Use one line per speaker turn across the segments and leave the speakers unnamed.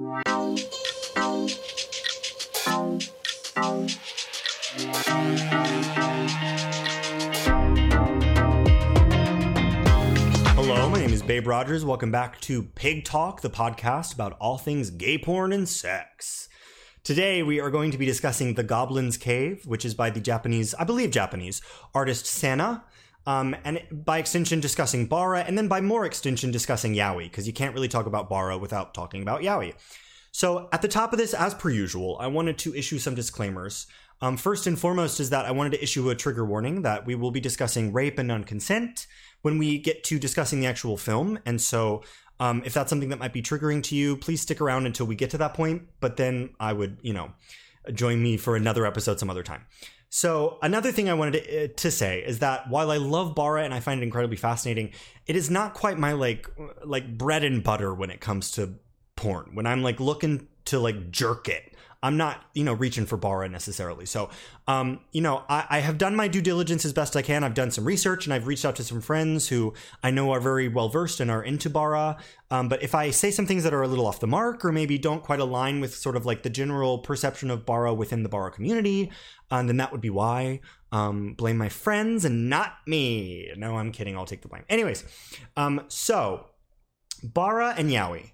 Hello, my name is Babe Rogers. Welcome back to Pig Talk, the podcast about all things gay porn and sex. Today, we are going to be discussing The Goblin's Cave, which is by the Japanese, I believe Japanese, artist Sana. Um, and by extension, discussing Bara, and then by more extension, discussing Yaoi, because you can't really talk about Bara without talking about Yaoi. So, at the top of this, as per usual, I wanted to issue some disclaimers. Um, first and foremost is that I wanted to issue a trigger warning that we will be discussing rape and non-consent when we get to discussing the actual film. And so, um, if that's something that might be triggering to you, please stick around until we get to that point. But then I would, you know, join me for another episode some other time. So another thing I wanted to, uh, to say is that while I love Bara and I find it incredibly fascinating, it is not quite my like like bread and butter when it comes to porn. When I'm like looking to like jerk it, I'm not, you know, reaching for Bara necessarily. So, um, you know, I, I, have done my due diligence as best I can. I've done some research and I've reached out to some friends who I know are very well versed and are into Bara. Um, but if I say some things that are a little off the mark or maybe don't quite align with sort of like the general perception of Bara within the Bara community, um, then that would be why. Um, blame my friends and not me. No, I'm kidding. I'll take the blame. Anyways, um, so Bara and Yaoi.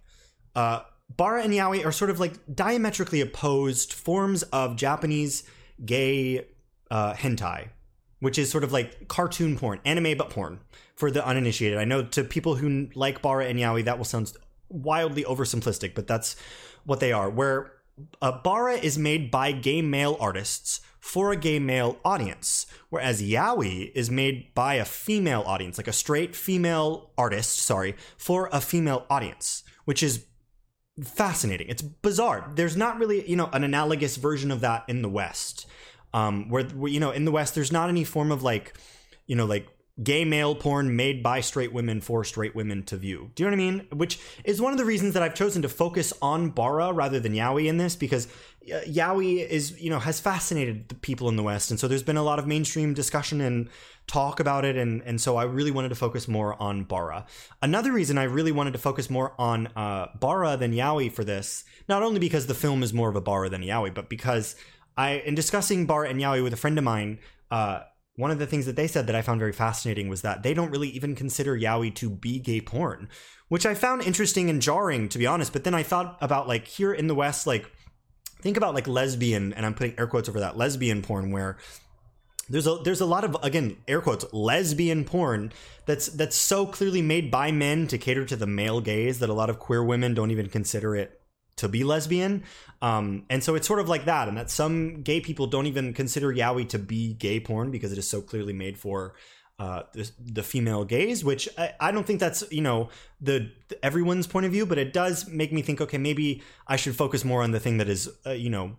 Uh, Bara and Yaoi are sort of like diametrically opposed forms of Japanese gay uh, hentai, which is sort of like cartoon porn, anime but porn for the uninitiated. I know to people who like Bara and Yaoi, that will sound wildly oversimplistic, but that's what they are. Where uh, Bara is made by gay male artists for a gay male audience, whereas Yaoi is made by a female audience, like a straight female artist, sorry, for a female audience, which is fascinating. It's bizarre. There's not really, you know, an analogous version of that in the West. Um, where, where you know, in the West, there's not any form of like, you know, like gay male porn made by straight women for straight women to view. Do you know what I mean? Which is one of the reasons that I've chosen to focus on Bara rather than Yaoi in this because Yaoi is, you know, has fascinated the people in the West. And so there's been a lot of mainstream discussion and talk about it. And, and so I really wanted to focus more on Bara. Another reason I really wanted to focus more on uh, Bara than Yaoi for this, not only because the film is more of a Bara than Yaoi, but because I, in discussing Bara and Yaoi with a friend of mine, uh, one of the things that they said that I found very fascinating was that they don't really even consider yaoi to be gay porn, which I found interesting and jarring to be honest. But then I thought about like here in the West, like think about like lesbian, and I'm putting air quotes over that lesbian porn where there's a there's a lot of again air quotes lesbian porn that's that's so clearly made by men to cater to the male gaze that a lot of queer women don't even consider it to be lesbian. Um, and so it's sort of like that, and that some gay people don't even consider yaoi to be gay porn because it is so clearly made for uh, the, the, female gaze, which I, I, don't think that's you know the, the, everyone's point of view, but it does make me think, okay, maybe I should focus more on the thing that is uh, you know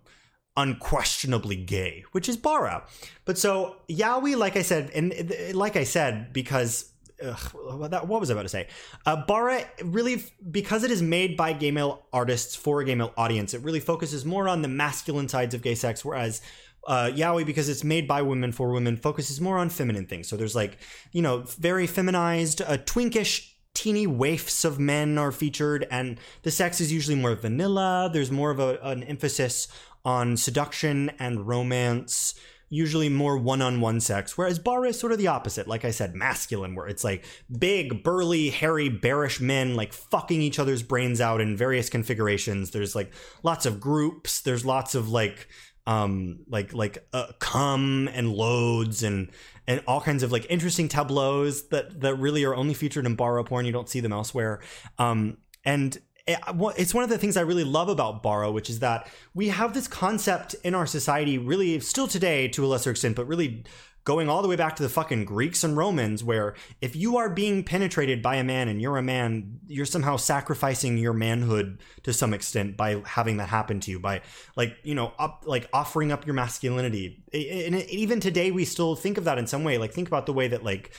unquestionably gay, which is bara. But so yaoi, like I said, and like I said, because ugh, what was I about to say? Uh, Bara really, because it is made by gay male artists for a gay male audience, it really focuses more on the masculine sides of gay sex, whereas uh, yaoi because it's made by women for women focuses more on feminine things. So there's like you know very feminized uh, twinkish teeny waifs of men are featured and the sex is usually more vanilla. There's more of a, an emphasis on seduction and romance usually more one-on-one sex whereas bar is sort of the opposite. Like i said masculine where it's like big burly hairy bearish men like fucking each other's brains out in various configurations. There's like lots of groups. There's lots of like um like like uh, cum and loads and and all kinds of like interesting tableaus that that really are only featured in bara porn. You don't see them elsewhere. Um and it's one of the things I really love about Bara, which is that we have this concept in our society, really still today to a lesser extent, but really going all the way back to the fucking Greeks and Romans, where if you are being penetrated by a man and you're a man, you're somehow sacrificing your manhood to some extent by having that happen to you, by like, you know, up, like offering up your masculinity. And even today, we still think of that in some way. Like, think about the way that, like,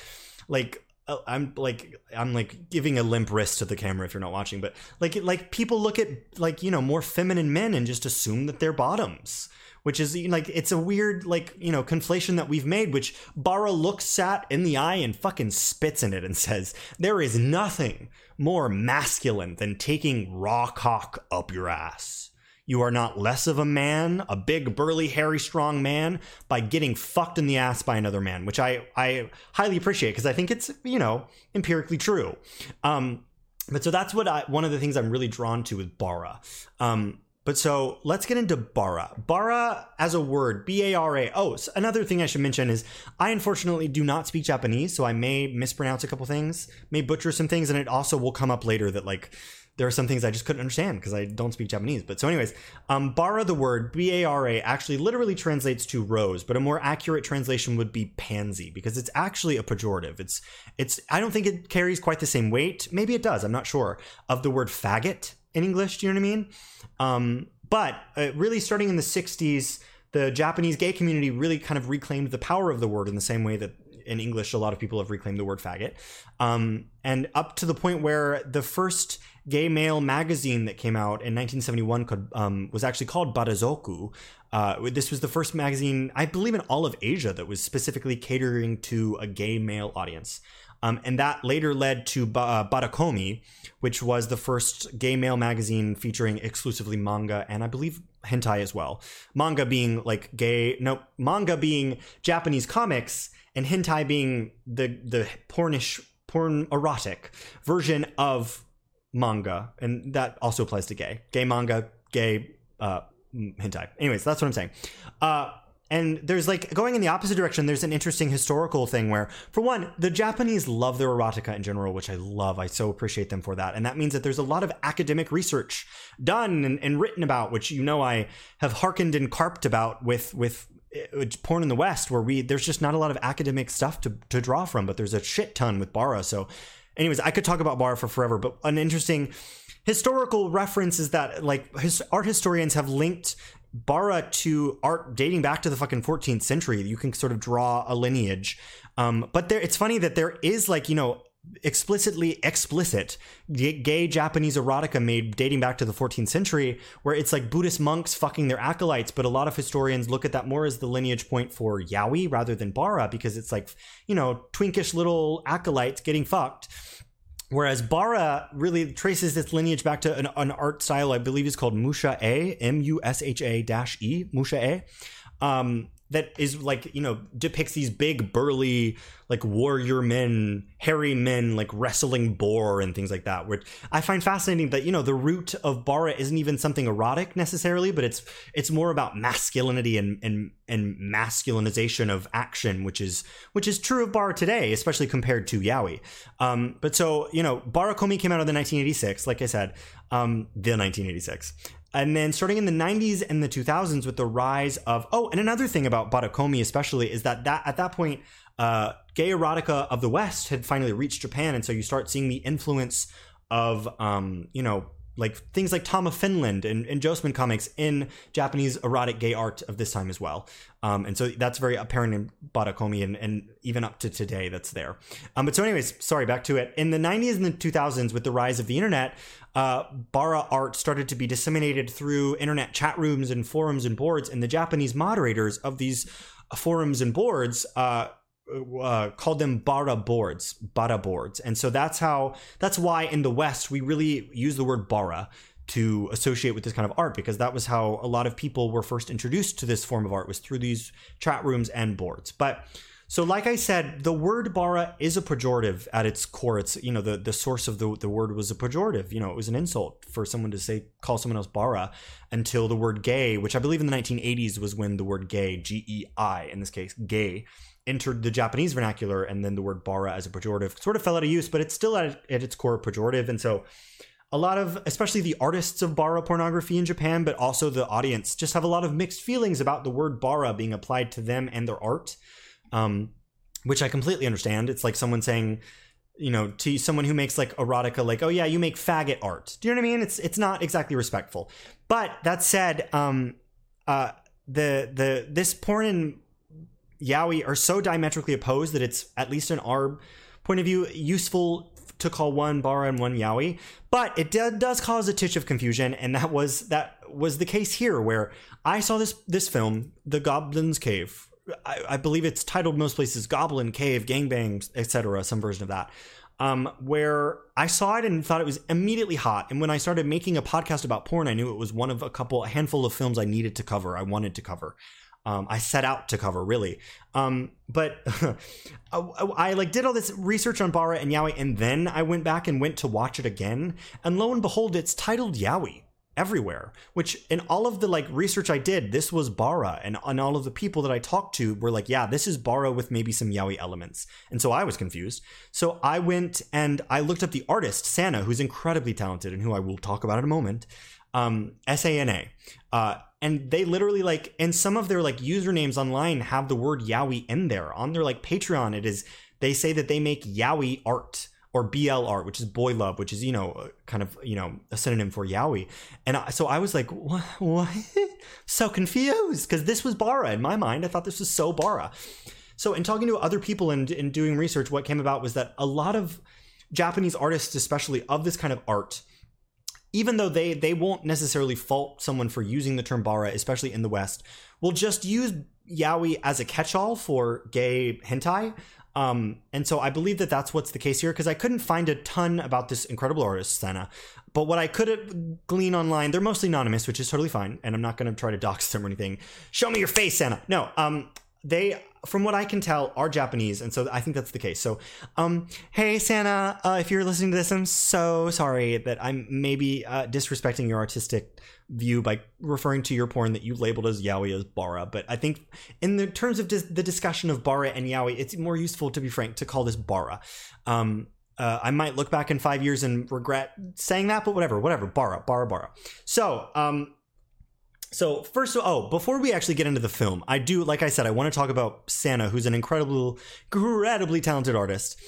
like Oh, I'm like I'm like giving a limp wrist to the camera if you're not watching, but like like people look at like you know more feminine men and just assume that they're bottoms, which is like it's a weird like you know conflation that we've made. Which Bara looks at in the eye and fucking spits in it and says there is nothing more masculine than taking raw cock up your ass. You are not less of a man, a big, burly, hairy, strong man, by getting fucked in the ass by another man, which I, I highly appreciate because I think it's, you know, empirically true. Um, but so that's what I, one of the things I'm really drawn to with Bara. Um, but so let's get into bara. Bara as a word, B A R A. Oh, so another thing I should mention is I unfortunately do not speak Japanese, so I may mispronounce a couple things, may butcher some things, and it also will come up later that like there are some things I just couldn't understand because I don't speak Japanese. But so, anyways, um, bara, the word B A R A, actually literally translates to rose, but a more accurate translation would be pansy because it's actually a pejorative. It's it's I don't think it carries quite the same weight. Maybe it does. I'm not sure of the word faggot in English. Do you know what I mean? Um, but uh, really, starting in the 60s, the Japanese gay community really kind of reclaimed the power of the word in the same way that in English a lot of people have reclaimed the word faggot. Um, and up to the point where the first gay male magazine that came out in 1971 could, um, was actually called Barazoku. Uh, this was the first magazine, I believe, in all of Asia that was specifically catering to a gay male audience. Um, and that later led to ba- uh, Barakomi, which was the first gay male magazine featuring exclusively manga and I believe hentai as well. Manga being like gay, no, manga being Japanese comics and hentai being the the pornish, porn erotic version of manga, and that also applies to gay, gay manga, gay uh, hentai. Anyways, that's what I'm saying. Uh, and there's like going in the opposite direction, there's an interesting historical thing where, for one, the Japanese love their erotica in general, which I love. I so appreciate them for that. And that means that there's a lot of academic research done and, and written about, which you know I have hearkened and carped about with with uh, porn in the West, where we there's just not a lot of academic stuff to, to draw from, but there's a shit ton with Bara. So, anyways, I could talk about Bara for forever, but an interesting historical reference is that like his, art historians have linked Bara to art dating back to the fucking 14th century. You can sort of draw a lineage. Um, but there, it's funny that there is like, you know, explicitly explicit gay Japanese erotica made dating back to the 14th century, where it's like Buddhist monks fucking their acolytes. But a lot of historians look at that more as the lineage point for yaoi rather than bara because it's like, you know, twinkish little acolytes getting fucked. Whereas Bara really traces this lineage back to an, an art style I believe is called Musha A, M U S H A dash E, Musha A. Um, that is like you know depicts these big burly like warrior men hairy men like wrestling boar and things like that which i find fascinating that you know the root of bara isn't even something erotic necessarily but it's it's more about masculinity and and and masculinization of action which is which is true of bara today especially compared to yaoi um but so you know barakomi came out in the 1986 like i said um the 1986 and then starting in the 90s and the 2000s with the rise of oh and another thing about Barakomi especially is that that at that point uh, gay erotica of the west had finally reached japan. And so you start seeing the influence of um, you know like things like Tom of Finland and, and Jossman comics in Japanese erotic gay art of this time as well. Um, and so that's very apparent in Barakomi and, and even up to today that's there. Um, but so anyways, sorry, back to it. In the 90s and the 2000s with the rise of the internet, uh, bara art started to be disseminated through internet chat rooms and forums and boards and the Japanese moderators of these forums and boards uh, uh, called them bara boards, bara boards, and so that's how that's why in the West we really use the word bara to associate with this kind of art because that was how a lot of people were first introduced to this form of art was through these chat rooms and boards. But so, like I said, the word bara is a pejorative at its core. It's you know the the source of the the word was a pejorative. You know, it was an insult for someone to say call someone else bara until the word gay, which I believe in the 1980s was when the word gay, G E I in this case, gay entered the Japanese vernacular, and then the word bara as a pejorative sort of fell out of use, but it's still at, at its core pejorative. And so, a lot of, especially the artists of bara pornography in Japan, but also the audience, just have a lot of mixed feelings about the word bara being applied to them and their art, um, which I completely understand. It's like someone saying, you know, to someone who makes like erotica, like, oh yeah, you make faggot art. Do you know what I mean? It's it's not exactly respectful. But that said, um, uh, the the this porn and yaoi are so diametrically opposed that it's at least in our point of view useful to call one bara and one yaoi but it does cause a titch of confusion and that was that was the case here where i saw this this film the goblin's cave i, I believe it's titled most places goblin cave gangbangs etc some version of that um, where I saw it and thought it was immediately hot. And when I started making a podcast about porn, I knew it was one of a couple, a handful of films I needed to cover, I wanted to cover. Um, I set out to cover really, um, but I, I, like did all this research on Bara and Yaoi, and then I went back and went to watch it again, and lo and behold, it's titled Yaoi everywhere which in all of the like research i did this was bara and, on all of the people that i talked to were like yeah this is bara with maybe some yaoi elements. And so i was confused. So i went and i looked up the artist sana who's incredibly talented and who i will talk about in a moment um, s-a-n-a uh, and they literally like and some of their like usernames online have the word yaoi in there on their like patreon it is they say that they make yaoi art or BL art, which is boy love, which is you know kind of you know a synonym for yaoi. And I, so I was like, what? so confused because this was bara in my mind. I thought this was so bara. So in talking to other people and in doing research, what came about was that a lot of Japanese artists, especially of this kind of art, even though they they won't necessarily fault someone for using the term bara, especially in the West, will just use yaoi as a catch-all for gay hentai um, and so I believe that that's what's the case here because I couldn't find a ton about this incredible artist, Sana. But what I could glean online, they're mostly anonymous, which is totally fine. And I'm not going to try to dox them or anything. Show me your face, Sana. No, um, they from what I can tell, are Japanese, and so I think that's the case. So, um, hey Sana, uh, if you're listening to this, I'm so sorry that I'm maybe uh, disrespecting your artistic view by referring to your porn that you labeled as yaoi as bara. But I think in the terms of dis- the discussion of bara and yaoi, it's more useful, to be frank, to call this bara. Um, uh, I might look back in five years and regret saying that, but whatever, whatever. Bara, bara, bara. So, um, so first, of oh, before we actually get into the film, I do, like I said, I want to talk about Sana, who's an incredible, incredibly talented artist.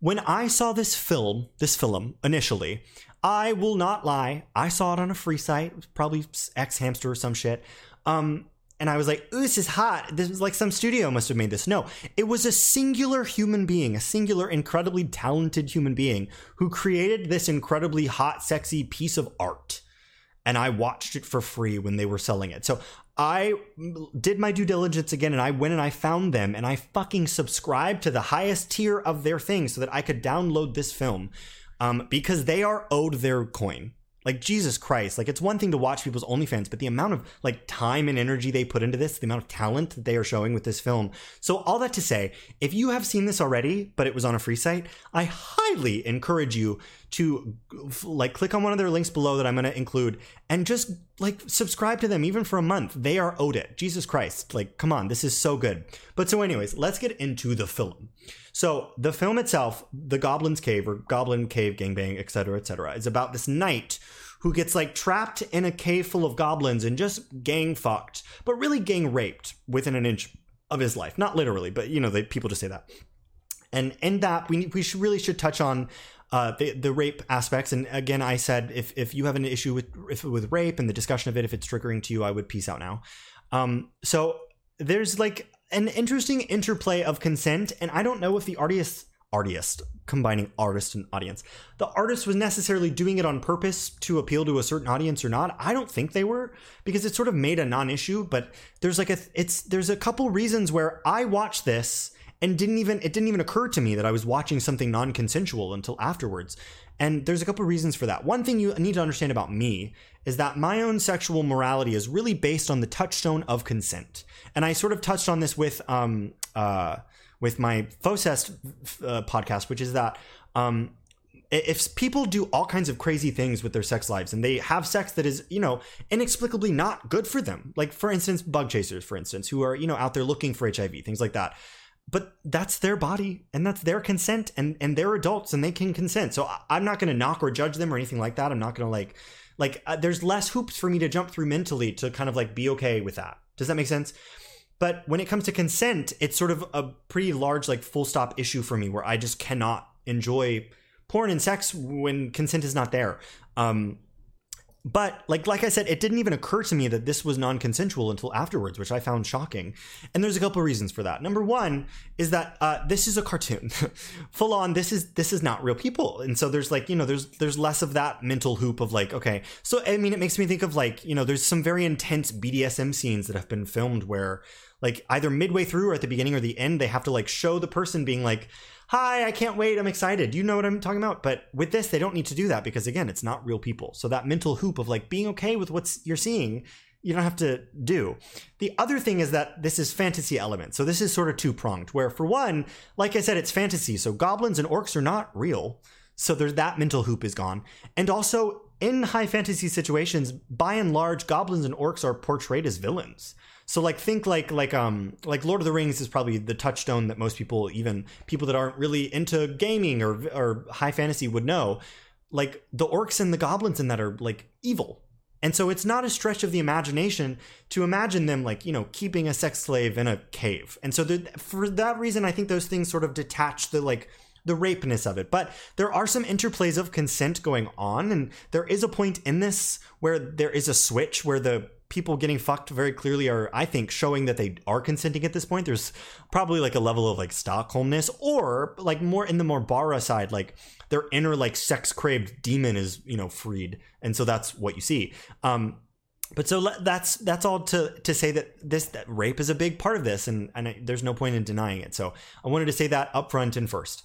When I saw this film, this film initially, I will not lie, I saw it on a free site, probably X Hamster or some shit. Um, and I was like, "Ooh, this is hot." This is like some studio must have made this. No, it was a singular human being, a singular, incredibly talented human being who created this incredibly hot, sexy piece of art and I watched it for free when they were selling it. So I did my due diligence again and I went and I found them and I fucking subscribed to the highest tier of their thing so that I could download this film um, because they are owed their coin. Like Jesus Christ, like it's one thing to watch people's OnlyFans, but the amount of like time and energy they put into this, the amount of talent that they are showing with this film. So all that to say, if you have seen this already, but it was on a free site, I highly encourage you to like click on one of their links below that I'm going to include and just like subscribe to them even for a month. They are owed it. Jesus Christ. Like come on, this is so good. But so anyways, let's get into the film. So the film itself, The Goblin's Cave or Goblin Cave Gangbang, etc., etc., is about this knight who gets like trapped in a cave full of goblins and just gang fucked, but really gang raped within an inch of his life. Not literally, but you know, they, people just say that. And in that, we we should really should touch on uh, the the rape aspects. And again, I said if if you have an issue with if, with rape and the discussion of it, if it's triggering to you, I would peace out now. Um, so there's like an interesting interplay of consent, and I don't know if the artist artist combining artist and audience the artist was necessarily doing it on purpose to appeal to a certain audience or not i don't think they were because it sort of made a non-issue but there's like a it's there's a couple reasons where i watch this and didn't even it didn't even occur to me that i was watching something non-consensual until afterwards. And there's a couple reasons for that. One thing you need to understand about me is that my own sexual morality is really based on the touchstone of consent. And I sort of touched on this with um uh with my Focest uh, podcast, which is that um if people do all kinds of crazy things with their sex lives and they have sex that is you know inexplicably not good for them like for instance bug chasers for instance who are you know out there looking for hiv things like that but that's their body and that's their consent and and they're adults and they can consent. So i'm not going to knock or judge them or anything like that. I'm not going to like like uh, there's less hoops for me to jump through mentally to kind of like be okay with that. Does that make sense? But when it comes to consent, it's sort of a pretty large, like, full stop issue for me where I just cannot enjoy porn and sex when consent is not there. Um, but like like I said, it didn't even occur to me that this was non-consensual until afterwards, which I found shocking. And there's a couple reasons for that. Number one is that uh, this is a cartoon, full on. This is this is not real people, and so there's like you know there's there's less of that mental hoop of like okay. So I mean, it makes me think of like you know there's some very intense BDSM scenes that have been filmed where like either midway through or at the beginning or the end they have to like show the person being like hi i can't wait i'm excited you know what i'm talking about but with this they don't need to do that because again it's not real people so that mental hoop of like being okay with what's you're seeing you don't have to do. The other thing is that this is fantasy element. So this is sort of two pronged, where for one, like I said, it's fantasy. So goblins and orcs are not real. So there's that mental hoop is gone. And also in high fantasy situations, by and large, goblins and orcs are portrayed as villains. So like think like like um like Lord of the Rings is probably the touchstone that most people, even people that aren't really into gaming or or high fantasy would know. Like the orcs and the goblins in that are like evil and so it's not a stretch of the imagination to imagine them like, you know, keeping a sex slave in a cave. And so the, for that reason, I think those things sort of detach the like the rapeness of it. But there are some interplays of consent going on. And there is a point in this where there is a switch where the people getting fucked very clearly are, I think, showing that they are consenting at this point. There's probably like a level of like Stockholmness, or like more in the more Bara side, like their inner like sex craved demon is you know freed, and so that's what you see. Um, but so that's that's all to to say that this that rape is a big part of this, and and I, there's no point in denying it. So I wanted to say that up front and first.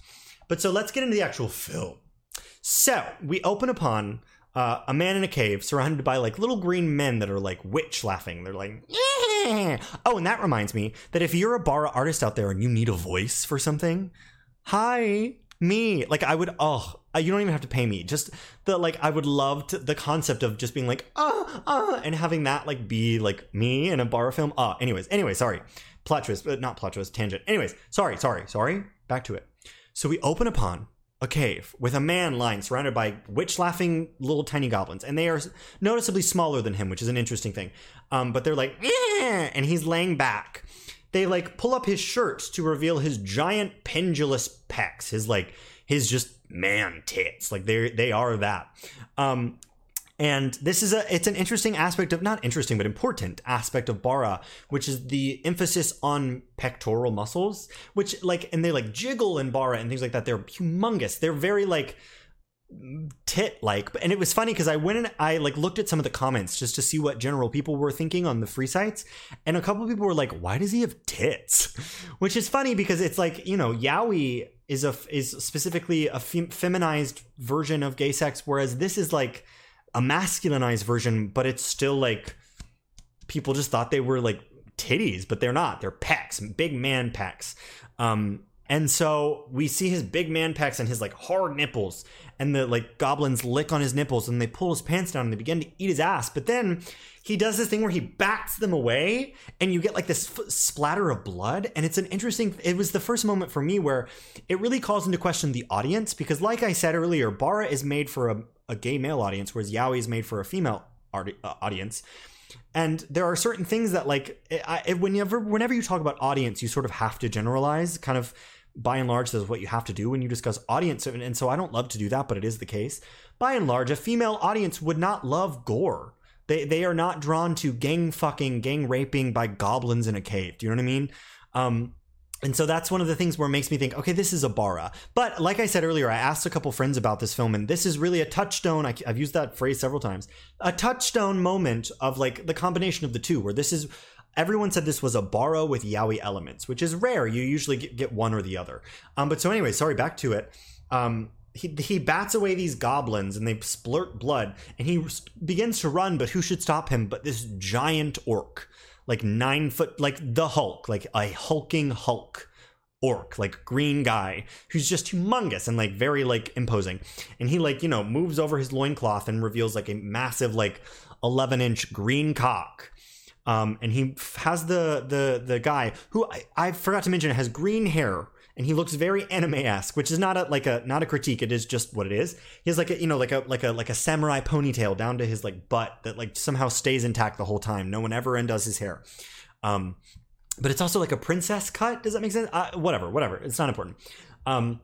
But so let's get into the actual film. So we open upon uh, a man in a cave surrounded by like little green men that are like witch laughing. They're like, yeah. oh, and that reminds me that if you're a Bara artist out there and you need a voice for something, hi, me. Like I would, oh, you don't even have to pay me. Just the like, I would love to, the concept of just being like, ah, ah, and having that like be like me in a Bara film. Ah, anyways, anyway, sorry, plot twist, but not plot twist, tangent. Anyways, sorry, sorry, sorry. Back to it. So we open upon a cave with a man lying surrounded by witch laughing little tiny goblins. And they are noticeably smaller than him which is an interesting thing. Um, but they're like and he's laying back. They like pull up his shirt to reveal his giant pendulous pecs his like his just man tits. Like they they are that. Um, and this is a it's an interesting aspect of not interesting but important aspect of bara which is the emphasis on pectoral muscles which like and they like jiggle in bara and things like that. They're humongous. They're very like tit like and it was funny because i went and i like looked at some of the comments just to see what general people were thinking on the free sites. And a couple people were like why does he have tits? Which is funny because it's like you know yaoi is a is specifically a fem- feminized version of gay sex whereas this is like a masculinized version, but it's still like people just thought they were like titties, but they're not. They're pecs, big man pecs. Um, and so we see his big man pecs and his like hard nipples, and the like goblins lick on his nipples and they pull his pants down and they begin to eat his ass. But then he does this thing where he bats them away and you get like this f- splatter of blood. And it's an interesting, it was the first moment for me where it really calls into question the audience because, like I said earlier, Bara is made for a, a gay male audience, whereas Yaoi is made for a female art, uh, audience. And there are certain things that, like, I, whenever whenever you talk about audience, you sort of have to generalize, kind of by and large, that's what you have to do when you discuss audience. And so I don't love to do that, but it is the case. By and large, a female audience would not love gore. They they are not drawn to gang fucking, gang raping by goblins in a cave. Do you know what I mean? Um, and so that's one of the things where it makes me think, okay, this is a bara. But like I said earlier, I asked a couple friends about this film, and this is really a touchstone. I, have used that phrase several times. A touchstone moment of like the combination of the two, where this is. Everyone said this was a bara with yaoi elements, which is rare. You usually get, get one or the other. Um, but so anyway, sorry, back to it. Um, he, he bats away these goblins and they splurt blood and he begins to run but who should stop him but this giant orc like nine foot, like the Hulk, like a hulking Hulk orc, like green guy who's just humongous and like very like imposing. And he like, you know, moves over his loincloth and reveals like a massive, like 11 inch green cock. Um, and he has the the the guy who I, I forgot to mention has green hair and he looks very anime-esque, which is not a like a not a critique. It is just what it is. He has like a you know like a like a like a samurai ponytail down to his like butt that like somehow stays intact the whole time. No one ever undoes his hair. Um, but it's also like a princess cut. Does that make sense? Uh, whatever, whatever. It's not important. Um,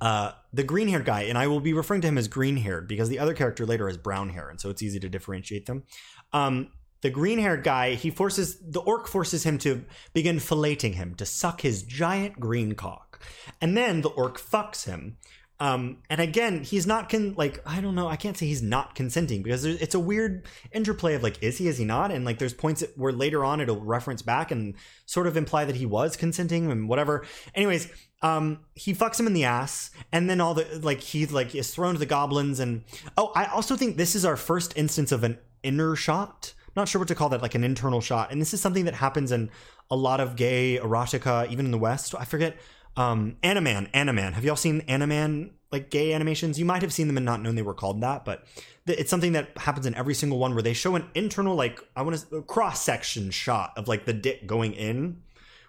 uh, the green haired guy, and I will be referring to him as green haired because the other character later has brown hair, and so it's easy to differentiate them. Um, the green haired guy, he forces the orc forces him to begin filleting him, to suck his giant green cock. And then the orc fucks him. Um, and again, he's not con like I don't know. I can't say he's not consenting because it's a weird interplay of like, is he, is he not? And like, there's points where later on it'll reference back and sort of imply that he was consenting and whatever. Anyways, um, he fucks him in the ass, and then all the like he like is thrown to the goblins. And oh, I also think this is our first instance of an inner shot. Not sure what to call that, like an internal shot. And this is something that happens in a lot of gay erotica, even in the West. I forget um, Animan, Animan. Have y'all seen Animan like gay animations? You might have seen them and not known they were called that, but it's something that happens in every single one where they show an internal like I want to cross section shot of like the dick going in,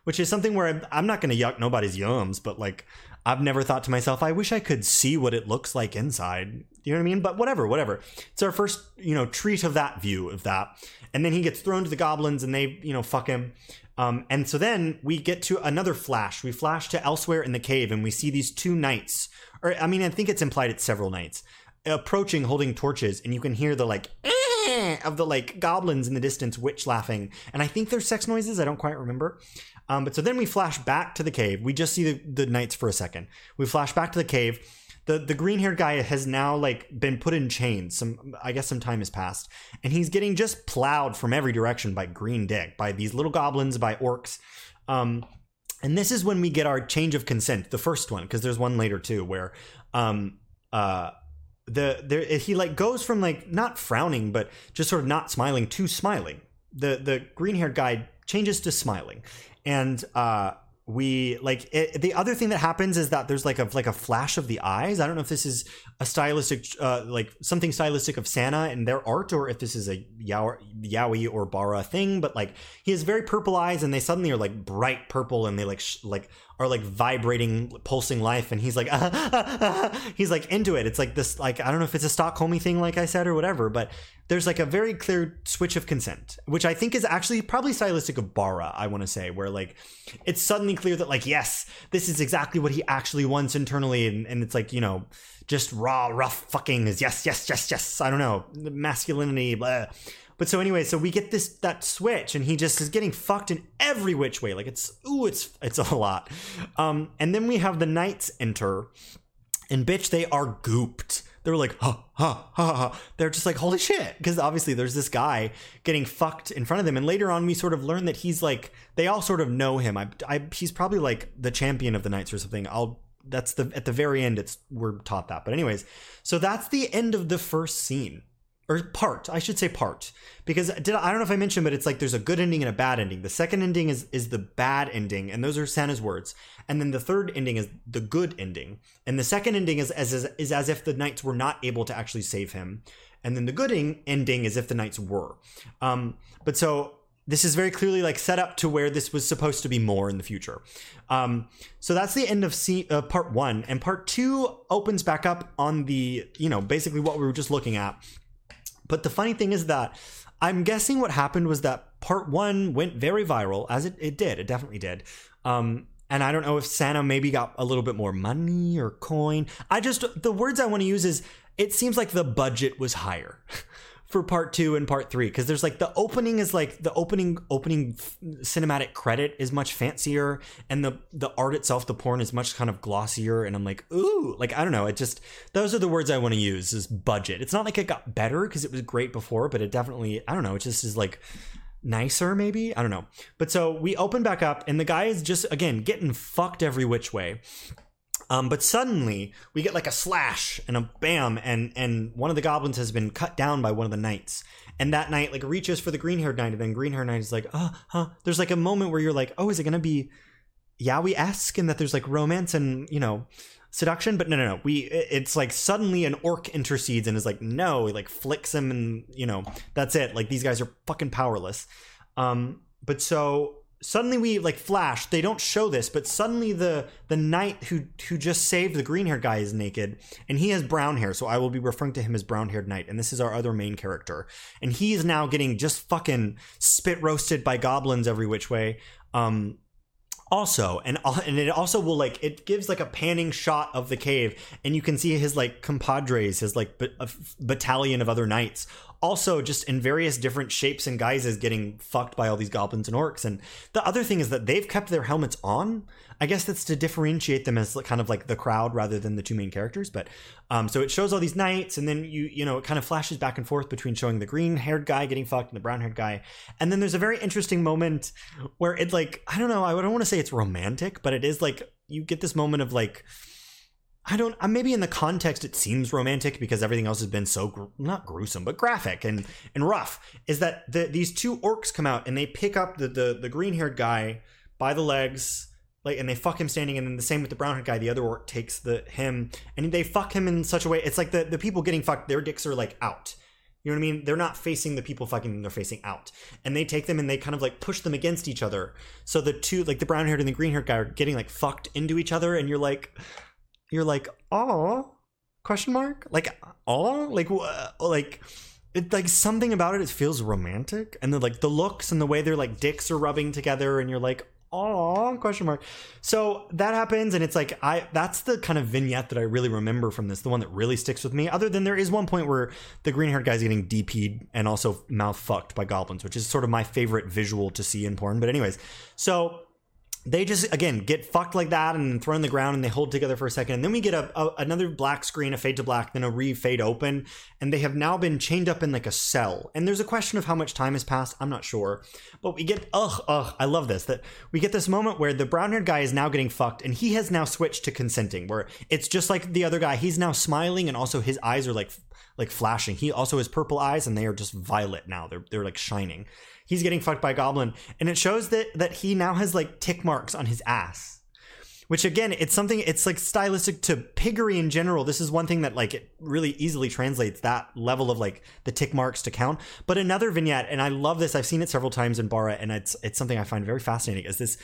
which is something where I'm, I'm not going to yuck nobody's yums, but like I've never thought to myself, I wish I could see what it looks like inside. You know what I mean? But whatever, whatever. It's our first, you know, treat of that view of that. And then he gets thrown to the goblins and they, you know, fuck him. Um, and so then we get to another flash. We flash to elsewhere in the cave and we see these two knights, or I mean, I think it's implied it's several knights, approaching holding torches, and you can hear the like eh, of the like goblins in the distance, witch laughing. And I think there's sex noises. I don't quite remember. Um, but so then we flash back to the cave. We just see the, the knights for a second. We flash back to the cave the the green haired guy has now like been put in chains. Some I guess some time has passed, and he's getting just plowed from every direction by green dick, by these little goblins, by orcs. Um, and this is when we get our change of consent, the first one, because there's one later too, where um uh the there he like goes from like not frowning but just sort of not smiling to smiling. The the green haired guy changes to smiling, and uh we like it, the other thing that happens is that there's like a like a flash of the eyes. I don't know if this is a stylistic uh, like something stylistic of Sana and their art, or if this is a Yaoi or Bara thing. But like he has very purple eyes, and they suddenly are like bright purple, and they like sh- like are like vibrating, pulsing life, and he's like, he's like into it. It's like this, like I don't know if it's a Stockholmy thing, like I said, or whatever, but there's like a very clear switch of consent, which I think is actually probably stylistic of Bara. I want to say, where like it's suddenly clear that like yes, this is exactly what he actually wants internally, and, and it's like you know just raw, rough fucking is yes, yes, yes, yes. I don't know masculinity, blah but so anyway, so we get this that switch, and he just is getting fucked in every which way. Like it's ooh, it's it's a lot. Um, and then we have the knights enter, and bitch, they are gooped. They're like, ha ha ha ha. They're just like, holy shit, because obviously there's this guy getting fucked in front of them, and later on we sort of learn that he's like, they all sort of know him. I, I he's probably like the champion of the knights or something. I'll that's the at the very end it's we're taught that but anyways so that's the end of the first scene or part i should say part. Because did I, I don't know if i mentioned but it's like there's a good ending and a bad ending. The second ending is is the bad ending and those are sana's words. And then the third ending is the good ending. And the second ending is as is, is as if the knights were not able to actually save him. And then the good ending is if the knights were. Um but so this is very clearly like set up to where this was supposed to be more in the future. Um, so that's the end of C, uh, part one, and part two opens back up on the you know basically what we were just looking at, but the funny thing is that I'm guessing what happened was that part one went very viral, as it, it did. It definitely did. Um, and I don't know if Sana maybe got a little bit more money or coin. I just, the words I want to use is it seems like the budget was higher. for part two and part three because there's like the opening is like the opening opening cinematic credit is much fancier and the the art itself the porn is much kind of glossier and i'm like ooh like i don't know it just those are the words i want to use is budget. It's not like it got better because it was great before but it definitely i don't know it just is like nicer maybe? I don't know. But so we open back up and the guy is just again getting fucked every which way um, but suddenly we get like a slash and a bam, and and one of the goblins has been cut down by one of the knights. And that knight like reaches for the green haired knight, and then green haired knight is like, oh, huh. There's like a moment where you're like, oh, is it gonna be Yaoi esque, and that there's like romance and you know seduction? But no, no, no. We it's like suddenly an orc intercedes and is like, no, he like flicks him, and you know that's it. Like these guys are fucking powerless. Um, but so suddenly we like flash they don't show this but suddenly the the knight who who just saved the green haired guy is naked and he has brown hair so i will be referring to him as brown haired knight and this is our other main character. And he is now getting just fucking spit roasted by goblins every which way. Um also and and it also will like it gives like a panning shot of the cave and you can see his like compadres his like battalion of other knights also just in various different shapes and guises getting fucked by all these goblins and orcs. And the other thing is that they've kept their helmets on. I guess that's to differentiate them as kind of like the crowd rather than the two main characters. But um, so it shows all these knights, and then you you know it kind of flashes back and forth between showing the green haired guy getting fucked and the brown haired guy. And then there's a very interesting moment where it's like I don't know, I don't want to say it's romantic, but it is like you get this moment of like I don't. Uh, maybe in the context it seems romantic because everything else has been so gr- not gruesome but graphic and and rough. Is that the, these two orcs come out and they pick up the the, the green haired guy by the legs, like, and they fuck him standing, and then the same with the brown haired guy. The other orc takes the him and they fuck him in such a way. It's like the the people getting fucked. Their dicks are like out. You know what I mean? They're not facing the people fucking them, they're facing out. And they take them and they kind of like push them against each other. So the two, like the brown haired and the green haired guy, are getting like fucked into each other. And you're like, you're like, oh, question mark? Like, oh, like, like, it like something about it. It feels romantic, and then like the looks and the way they're like dicks are rubbing together, and you're like, oh, question mark. So that happens, and it's like I that's the kind of vignette that I really remember from this, the one that really sticks with me. Other than there is one point where the green haired guy's getting DP'd and also mouth fucked by goblins, which is sort of my favorite visual to see in porn. But anyways, so they just again get fucked like that and thrown on the ground and they hold together for a second. And then we get a, a, another black screen a fade to black then a re-fade open. And they have now been chained up in like a cell. And there's a question of how much time has passed. I'm not sure. But we get ugh ugh i love this that we get this moment where the brown haired guy is now getting fucked and he has now switched to consenting where it's just like the other guy. He's now smiling and also his eyes are like like flashing. He also has purple eyes and they are just violet now. They're, they're like shining he's getting fucked by goblin. And it shows that that he now has like tick marks on his ass. Which again it's something it's like stylistic to piggery in general. This is one thing that like it really easily translates that level of like the tick marks to count. But another vignette and i love this. I've seen it several times in bara and it's it's something i find very fascinating is this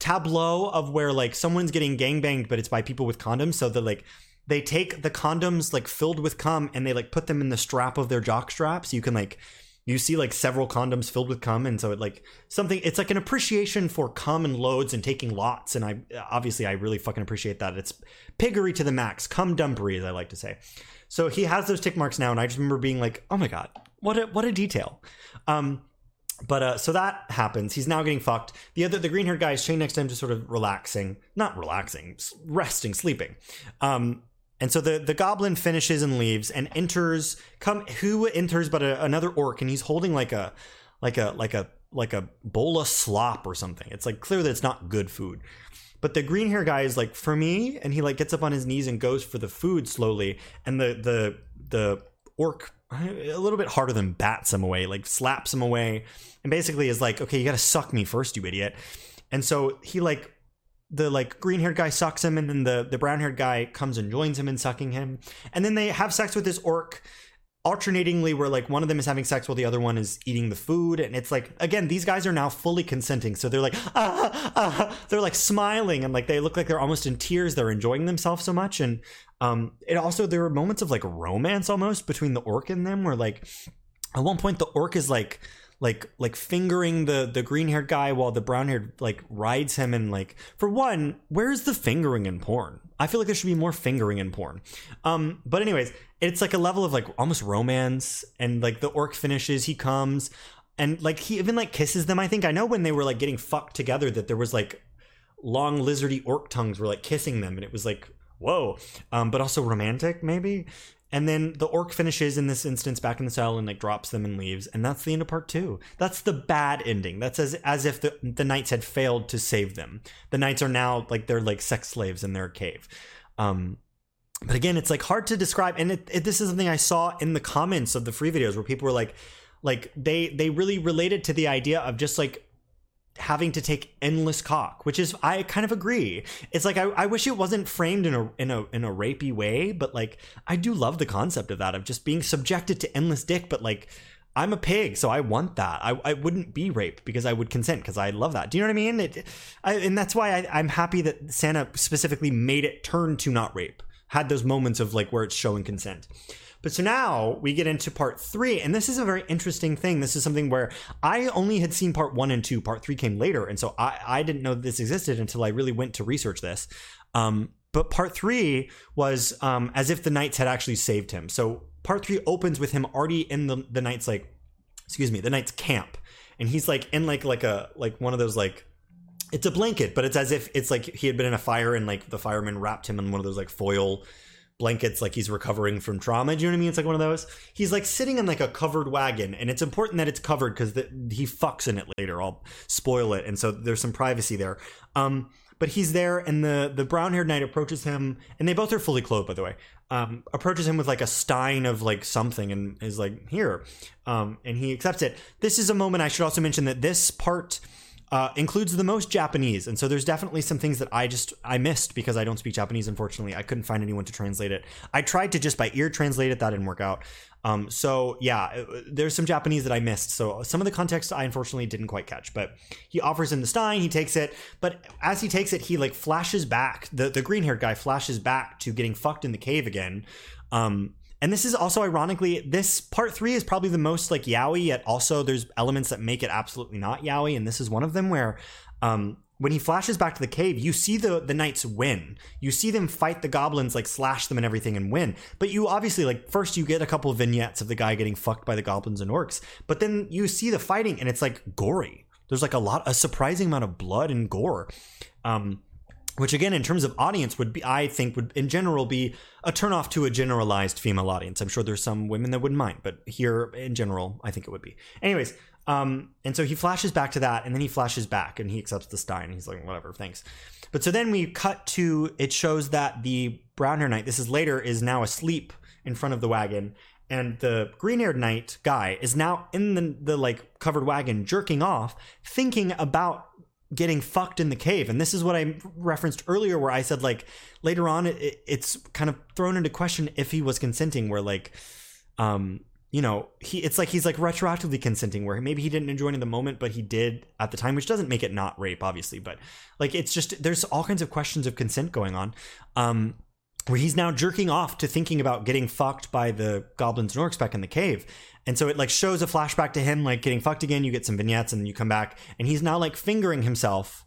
tableau of where like someone's getting gangbanged but it's by people with condoms. So the like they take the condoms like filled with cum and they like put them in the strap of their jock strap so you can like you see like several condoms filled with cum and so it like something it's like an appreciation for cum and loads and taking lots and i obviously i really fucking appreciate that it's piggery to the max cum dumpery as i like to say so he has those tick marks now and i just remember being like oh my god what a what a detail um but uh, so that happens. He's now getting fucked. The other, the green haired guy is chained next to him, just sort of relaxing, not relaxing, resting, sleeping. Um, and so the, the goblin finishes and leaves and enters come who enters but a, another orc and he's holding like a like a like a like a bowl of slop or something. It's like clear that it's not good food. But the green hair guy is like for me and he like gets up on his knees and goes for the food slowly and the the the orc a little bit harder than bats him away, like slaps him away and basically is like, "Okay, you got to suck me first, you idiot." And so he like the like green haired guy sucks him and then the the brown haired guy comes and joins him in sucking him. And then they have sex with this orc. Alternatingly where like one of them is having sex while the other one is eating the food and it's like again these guys are now fully consenting so they're like ah, ah, they're like smiling and like they look like they're almost in tears they're enjoying themselves so much and um it also there were moments of like romance almost between the orc and them where like at one point the orc is like like like fingering the the green haired guy while the brown haired like rides him and like for one where's the fingering in porn? I feel like there should be more fingering in porn. Um but anyways it's like a level of like almost romance and like the orc finishes he comes and like he even like kisses them i think. I know when they were like getting fucked together that there was like long lizardy orc tongues were like kissing them and it was like whoa. Um but also romantic maybe and then the orc finishes in this instance back in the cell and like drops them and leaves, and that's the end of part two. That's the bad ending. That's as as if the the knights had failed to save them. The knights are now like they're like sex slaves in their cave. Um, but again, it's like hard to describe, and it, it, this is something I saw in the comments of the free videos where people were like, like they they really related to the idea of just like having to take endless cock, which is I kind of agree. It's like I, I wish it wasn't framed in a in a in a rapey way, but like I do love the concept of that of just being subjected to endless dick, but like I'm a pig, so I want that. I, I wouldn't be raped because I would consent because I love that. Do you know what I mean? It, I, and that's why I, I'm happy that Sana specifically made it turn to not rape. Had those moments of like where it's showing consent. But so now we get into part three, and this is a very interesting thing. This is something where I only had seen part one and two. Part three came later, and so I, I didn't know this existed until I really went to research this. Um, but part three was um, as if the knights had actually saved him. So part three opens with him already in the the knight's like, excuse me, the knight's camp, and he's like in like like a like one of those like. It's a blanket, but it's as if it's like he had been in a fire and like the firemen wrapped him in one of those like foil blankets like he's recovering from trauma. Do you know what I mean? It's like one of those. He's like sitting in like a covered wagon, and it's important that it's covered because he fucks in it later. I'll spoil it, and so there's some privacy there. Um, but he's there, and the the brown haired knight approaches him, and they both are fully clothed, by the way. Um, approaches him with like a stein of like something, and is like here, um, and he accepts it. This is a moment I should also mention that this part uh, includes the most Japanese, and so there's definitely some things that I just I missed because I don't speak Japanese. Unfortunately, I couldn't find anyone to translate it. I tried to just by ear translate it, that didn't work out. Um, so yeah, uh, there's some Japanese that I missed. So some of the context I unfortunately didn't quite catch. But he offers him the stein, he takes it, but as he takes it, he like flashes back. The the green haired guy flashes back to getting fucked in the cave again. Um, and this is also ironically, this part three is probably the most like yaoi, yet also there's elements that make it absolutely not yaoi. And this is one of them where um, when he flashes back to the cave, you see the the knights win. You see them fight the goblins, like slash them and everything, and win. But you obviously like first you get a couple of vignettes of the guy getting fucked by the goblins and orcs, but then you see the fighting and it's like gory. There's like a lot, a surprising amount of blood and gore. Um, which again in terms of audience would be i think would in general be a turnoff to a generalized female audience. I'm sure there's some women that wouldn't mind but here in general i think it would be. Anyways um, and so he flashes back to that and then he flashes back and he accepts the stein he's like whatever thanks. But so then we cut to it shows that the brown hair knight this is later is now asleep in front of the wagon and the green haired knight guy is now in the, the like covered wagon jerking off thinking about getting fucked in the cave. And this is what i referenced earlier where i said like later on it, it's kind of thrown into question if he was consenting where like um you know he it's like he's like retroactively consenting where maybe he didn't enjoy it in the moment but he did at the time which doesn't make it not rape obviously but like it's just there's all kinds of questions of consent going on. Um where he's now jerking off to thinking about getting fucked by the goblins and orcs back in the cave. And so it like shows a flashback to him like getting fucked again. You get some vignettes and you come back and he's now like fingering himself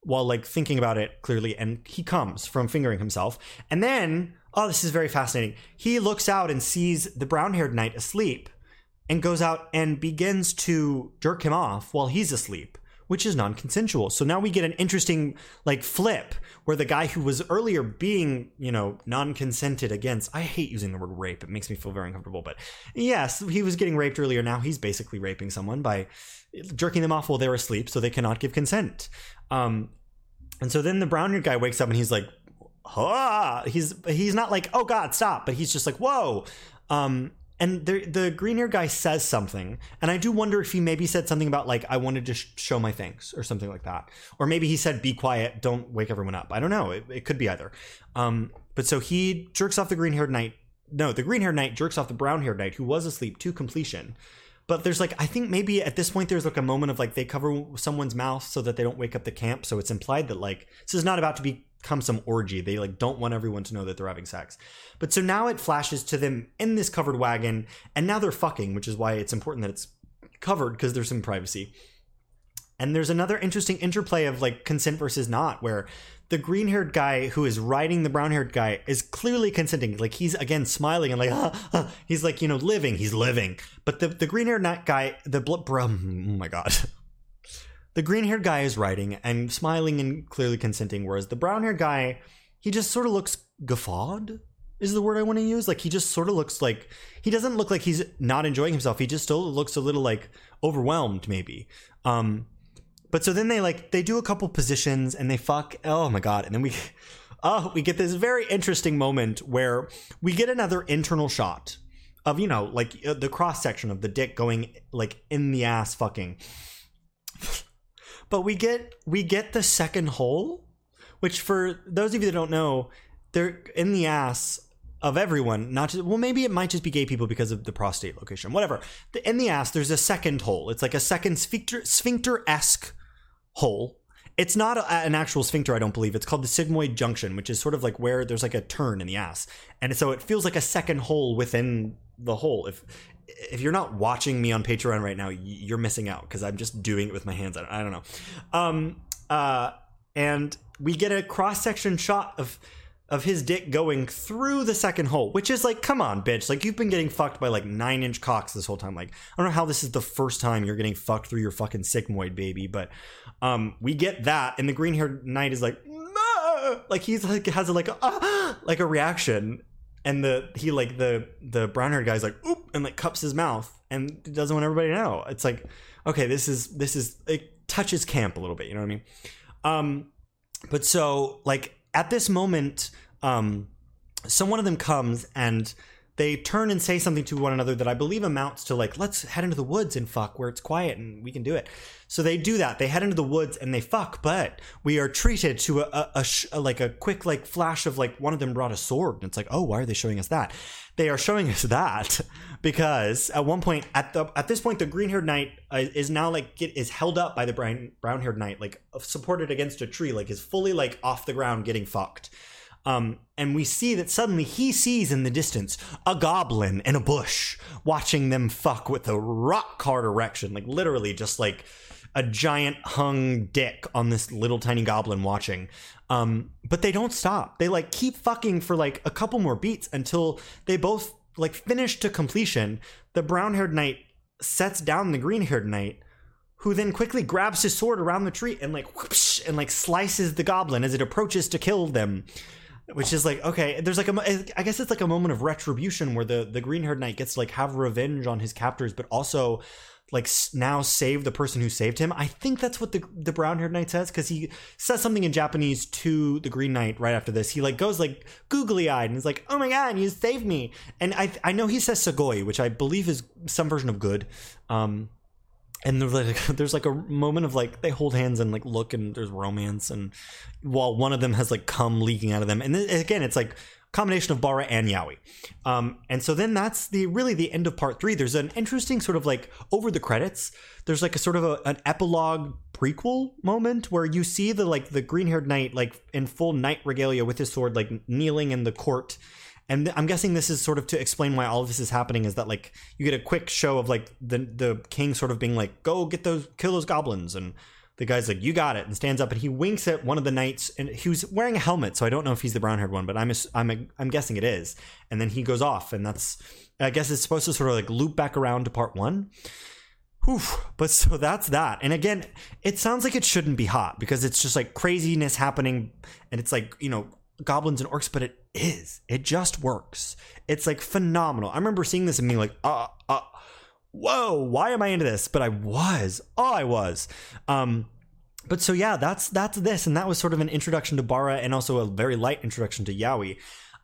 while like thinking about it clearly. And he comes from fingering himself. And then, oh, this is very fascinating. He looks out and sees the brown haired knight asleep and goes out and begins to jerk him off while he's asleep which is non-consensual. So now we get an interesting like flip where the guy who was earlier being, you know, non-consented against. I hate using the word rape. It makes me feel very uncomfortable, but yes, he was getting raped earlier. Now he's basically raping someone by jerking them off while they're asleep so they cannot give consent. Um and so then the brown-haired guy wakes up and he's like, "Ah!" He's he's not like, "Oh god, stop," but he's just like, "Whoa." Um and the the green hair guy says something and i do wonder if he maybe said something about like i wanted to sh- show my thanks or something like that. Or maybe he said be quiet don't wake everyone up. I don't know. It, it could be either. Um, but so he jerks off the green haired knight no the green haired knight jerks off the brown haired knight who was asleep to completion. But there's like i think maybe at this point there's like a moment of like they cover someone's mouth so that they don't wake up the camp so it's implied that like this is not about to be become some orgy. They like don't want everyone to know that they're having sex. But so now it flashes to them in this covered wagon, and now they're fucking, which is why it's important that it's covered because there's some privacy. And there's another interesting interplay of like consent versus not, where the green haired guy who is riding the brown haired guy is clearly consenting. Like he's again smiling and like, ah, ah. he's like, you know, living, he's living. But the, the green haired guy, the, bro, oh my God. The green haired guy is writing and smiling and clearly consenting, whereas the brown haired guy, he just sort of looks guffawed, is the word I want to use. Like he just sort of looks like he doesn't look like he's not enjoying himself. He just still looks a little like overwhelmed, maybe. Um, but so then they like they do a couple positions and they fuck. Oh my god! And then we. Oh, we get this very interesting moment where we get another internal shot of you know like uh, the cross section of the dick going like in the ass fucking but we get we get the second hole, which for those of you that don't know, they're in the ass of everyone. Not just well, maybe it might just be gay people because of the prostate location. Whatever. In the ass, there's a second hole. It's like a second sphincter sphincter esque hole. It's not a, an actual sphincter, I don't believe. It's called the sigmoid junction, which is sort of like where there's like a turn in the ass, and so it feels like a second hole within the hole. If if you're not watching me on Patreon right now, you're missing out because I'm just doing it with my hands. I don't know. Um, uh, and we get a cross section shot of of his dick going through the second hole, which is like, come on, bitch. Like, you've been getting fucked by like nine inch cocks this whole time. Like, I don't know how this is the first time you're getting fucked through your fucking sigmoid, baby, but um, we get that. And the green haired knight is like, like, he's like, has a, like, a, ah, like a reaction. And the, he like, the, the brown haired guy's like, oop, and like cups his mouth and doesn't want everybody to know. It's like, okay, this is, this is, it touches camp a little bit, you know what I mean? Um, but so like at this moment, um, so one of them comes and they turn and say something to one another that I believe amounts to like, let's head into the woods and fuck where it's quiet and we can do it. So they do that. They head into the woods and they fuck, but we are treated to a, a, a, sh- a like a quick like flash of like one of them brought a sword and it's like, oh, why are they showing us that? They are showing us that because at one point at the at this point the green haired knight uh, is now like get, is held up by the brown brown haired knight like supported against a tree like is fully like off the ground getting fucked. Um, and we see that suddenly he sees in the distance a goblin in a bush watching them fuck with a rock hard erection, like literally just like a giant hung dick on this little tiny goblin watching. Um, but they don't stop. They like keep fucking for like a couple more beats until they both like finish to completion. The brown haired knight sets down the green haired knight who then quickly grabs his sword around the tree and like whoosh, and like slices the goblin as it approaches to kill them which is like okay there's like a i guess it's like a moment of retribution where the the green haired knight gets to like have revenge on his captors but also like now save the person who saved him. I think that's what the the brown haired knight says because he says something in japanese to the green knight right after this. He like goes like googly eyed and is like oh my god you saved me. And i i know he says sugoi which i believe is some version of good. Um and there's like, there's like a moment of like they hold hands and like look and there's romance and while one of them has like cum leaking out of them and then, again it's like combination of Bara and Yaoi. Um, and so then that's the really the end of part three. There's an interesting sort of like over the credits. There's like a sort of a, an epilogue prequel moment where you see the like the green haired knight like in full knight regalia with his sword like kneeling in the court. And I'm guessing this is sort of to explain why all of this is happening is that like you get a quick show of like the the king sort of being like go get those kill those goblins and the guy's like, "You got it," and stands up and he winks at one of the knights, and he was wearing a helmet, so I don't know if he's the brown haired one, but I'm I'm I'm guessing it is. And then he goes off, and that's I guess it's supposed to sort of like loop back around to part one. Whew. But so that's that. And again, it sounds like it shouldn't be hot because it's just like craziness happening, and it's like you know goblins and orcs, but it is. It just works. It's like phenomenal. I remember seeing this and being like, uh, uh, whoa, why am I into this? But I was. Oh, I was. Um, but so yeah, that's that's this, and that was sort of an introduction to Bara, and also a very light introduction to Yaoi.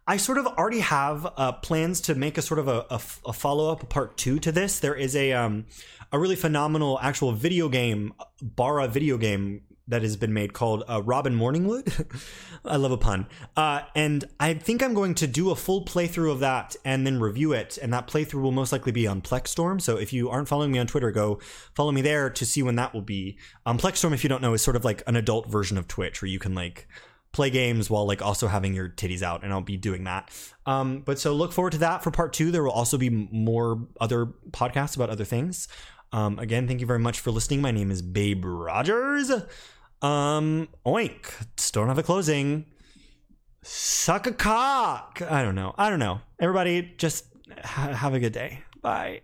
I sort of already have uh, plans to make a sort of a, a, a follow up, a part two to this. There is a um, a really phenomenal actual video game, Bara video game that has been made called uh, Robin Morningwood. I love a pun. Uh, and I think I'm going to do a full playthrough of that and then review it. And that playthrough will most likely be on Plexstorm. So if you aren't following me on Twitter, go follow me there to see when that will be. Um, Plexstorm, if you don't know, is sort of like an adult version of Twitch where you can like play games while like also having your titties out and i'll be doing that um, but so look forward to that for part two there will also be more other podcasts about other things um, again thank you very much for listening my name is babe rogers um, oink. Still don't have a closing. Suck a cock. I don't know. I don't know. Everybody, just ha- have a good day. Bye.